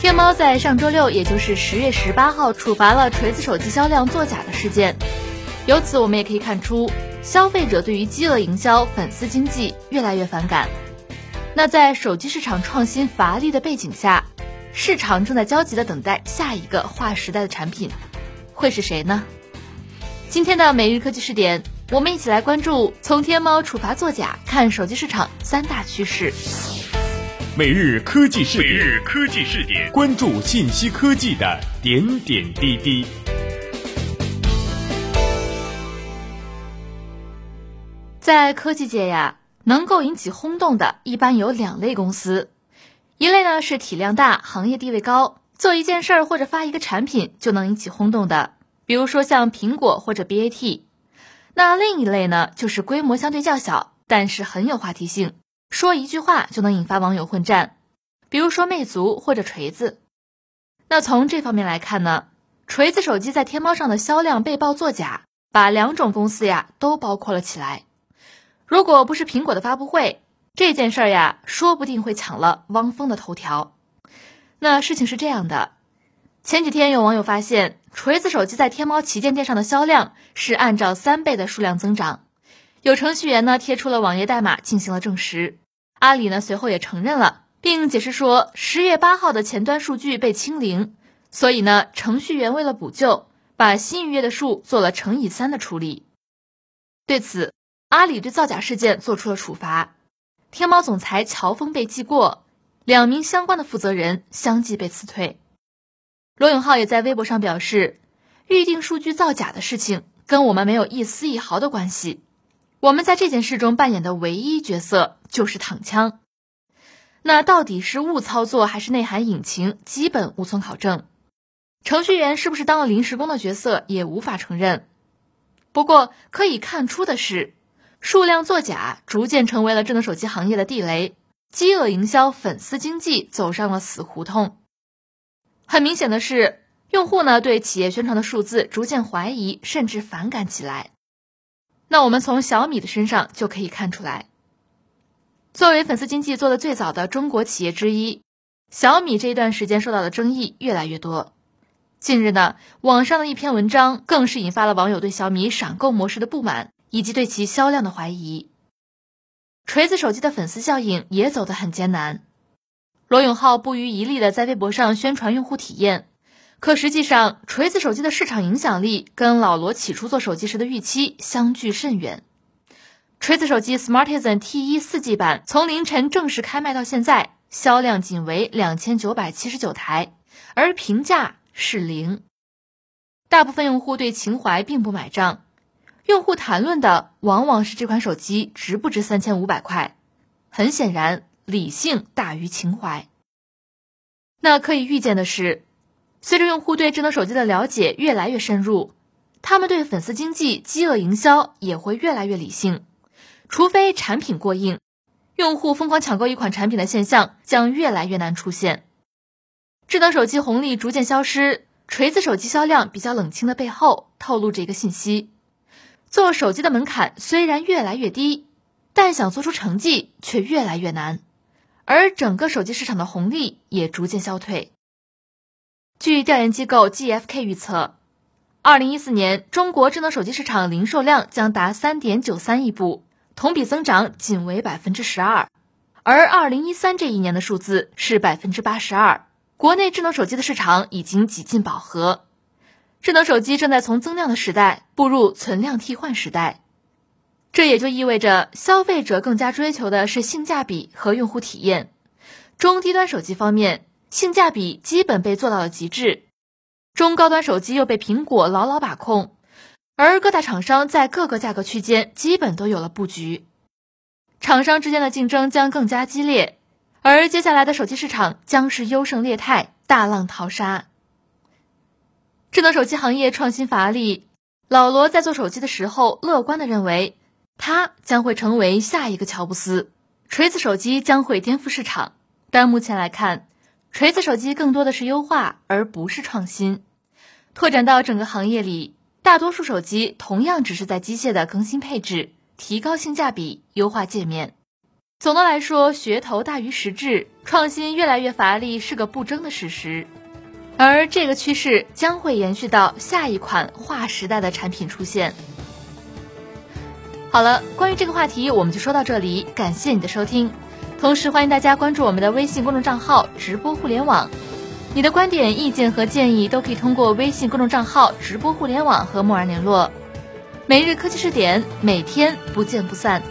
天猫在上周六，也就是十月十八号，处罚了锤子手机销量作假的事件。由此，我们也可以看出，消费者对于饥饿营销、粉丝经济越来越反感。那在手机市场创新乏力的背景下，市场正在焦急地等待下一个划时代的产品，会是谁呢？今天的每日科技视点，我们一起来关注从天猫处罚作假看手机市场三大趋势。每日科技视点，每日科技视点，关注信息科技的点点滴滴。在科技界呀，能够引起轰动的，一般有两类公司，一类呢是体量大、行业地位高，做一件事儿或者发一个产品就能引起轰动的，比如说像苹果或者 BAT。那另一类呢，就是规模相对较小，但是很有话题性。说一句话就能引发网友混战，比如说魅族或者锤子。那从这方面来看呢，锤子手机在天猫上的销量被曝作假，把两种公司呀都包括了起来。如果不是苹果的发布会，这件事儿呀，说不定会抢了汪峰的头条。那事情是这样的，前几天有网友发现，锤子手机在天猫旗舰店上的销量是按照三倍的数量增长。有程序员呢贴出了网页代码进行了证实，阿里呢随后也承认了，并解释说十月八号的前端数据被清零，所以呢程序员为了补救，把新预约的数做了乘以三的处理。对此，阿里对造假事件做出了处罚，天猫总裁乔峰被记过，两名相关的负责人相继被辞退。罗永浩也在微博上表示，预定数据造假的事情跟我们没有一丝一毫的关系。我们在这件事中扮演的唯一角色就是躺枪，那到底是误操作还是内涵隐情，基本无从考证。程序员是不是当了临时工的角色，也无法承认。不过可以看出的是，数量作假逐渐成为了智能手机行业的地雷，饥饿营销、粉丝经济走上了死胡同。很明显的是，用户呢对企业宣传的数字逐渐怀疑，甚至反感起来。那我们从小米的身上就可以看出来，作为粉丝经济做的最早的中国企业之一，小米这一段时间受到的争议越来越多。近日呢，网上的一篇文章更是引发了网友对小米闪购模式的不满，以及对其销量的怀疑。锤子手机的粉丝效应也走得很艰难，罗永浩不遗余力的在微博上宣传用户体验。可实际上，锤子手机的市场影响力跟老罗起初做手机时的预期相距甚远。锤子手机 Smartisan T1 四 G 版从凌晨正式开卖到现在，销量仅为两千九百七十九台，而评价是零。大部分用户对情怀并不买账，用户谈论的往往是这款手机值不值三千五百块。很显然，理性大于情怀。那可以预见的是。随着用户对智能手机的了解越来越深入，他们对粉丝经济、饥饿营销也会越来越理性。除非产品过硬，用户疯狂抢购一款产品的现象将越来越难出现。智能手机红利逐渐消失，锤子手机销量比较冷清的背后，透露着一个信息：做手机的门槛虽然越来越低，但想做出成绩却越来越难，而整个手机市场的红利也逐渐消退。据调研机构 GfK 预测，二零一四年中国智能手机市场零售量将达三点九三亿部，同比增长仅为百分之十二，而二零一三这一年的数字是百分之八十二。国内智能手机的市场已经几近饱和，智能手机正在从增量的时代步入存量替换时代，这也就意味着消费者更加追求的是性价比和用户体验。中低端手机方面。性价比基本被做到了极致，中高端手机又被苹果牢牢把控，而各大厂商在各个价格区间基本都有了布局，厂商之间的竞争将更加激烈，而接下来的手机市场将是优胜劣汰、大浪淘沙。智能手机行业创新乏力，老罗在做手机的时候乐观的认为，他将会成为下一个乔布斯，锤子手机将会颠覆市场，但目前来看。锤子手机更多的是优化，而不是创新。拓展到整个行业里，大多数手机同样只是在机械的更新配置、提高性价比、优化界面。总的来说，噱头大于实质，创新越来越乏力是个不争的事实。而这个趋势将会延续到下一款划时代的产品出现。好了，关于这个话题，我们就说到这里。感谢你的收听，同时欢迎大家关注我们的微信公众账号“直播互联网”。你的观点、意见和建议都可以通过微信公众账号“直播互联网”和默然联络。每日科技视点，每天不见不散。